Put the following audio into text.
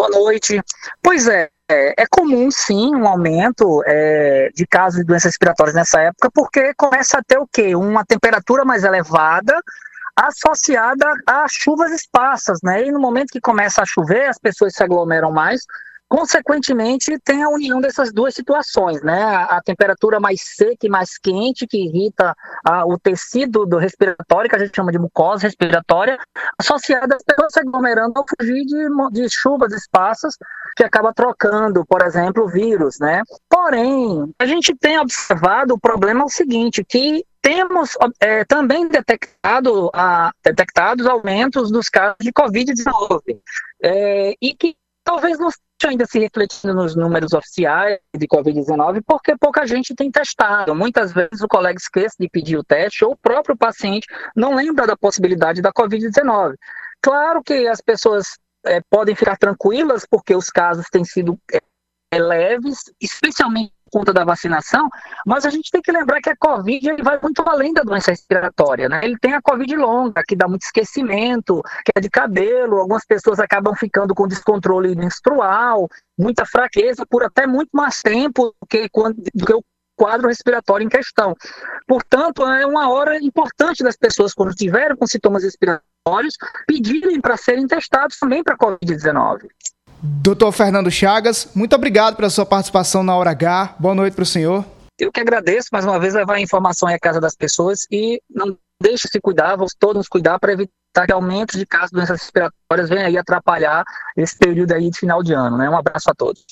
Boa noite. Pois é, é, comum sim um aumento é, de casos de doenças respiratórias nessa época, porque começa a ter o quê? Uma temperatura mais elevada associada a chuvas esparsas, né? E no momento que começa a chover, as pessoas se aglomeram mais, Consequentemente, tem a união dessas duas situações, né? A, temperatura mais seca e mais quente, que irrita o tecido do respiratório, que a gente chama de mucosa respiratória, associada às pessoas se aglomerando ao fugir de, de chuvas esparsas, que acaba trocando, por exemplo, o vírus, né? Porém, a gente tem observado o problema é o seguinte, que temos é, também detectado a, detectados aumentos dos casos de Covid-19 é, e que talvez não ainda se refletindo nos números oficiais de Covid-19, porque pouca gente tem testado. Muitas vezes o colega esquece de pedir o teste ou o próprio paciente não lembra da possibilidade da Covid-19. Claro que as pessoas é, podem ficar tranquilas porque os casos têm sido é, leves, especialmente conta da vacinação, mas a gente tem que lembrar que a Covid vai muito além da doença respiratória, né? Ele tem a Covid longa, que dá muito esquecimento, que é de cabelo, algumas pessoas acabam ficando com descontrole menstrual, muita fraqueza por até muito mais tempo do que, quando, do que o quadro respiratório em questão. Portanto, é uma hora importante das pessoas, quando tiverem com sintomas respiratórios, pedirem para serem testados também para a Covid-19. Doutor Fernando Chagas, muito obrigado pela sua participação na Hora H. Boa noite para o senhor. Eu que agradeço, mais uma vez, levar a informação à casa das pessoas e não deixe se cuidar, vamos todos cuidar para evitar que aumentos de casos de doenças respiratórias venham aí atrapalhar esse período aí de final de ano. Né? Um abraço a todos.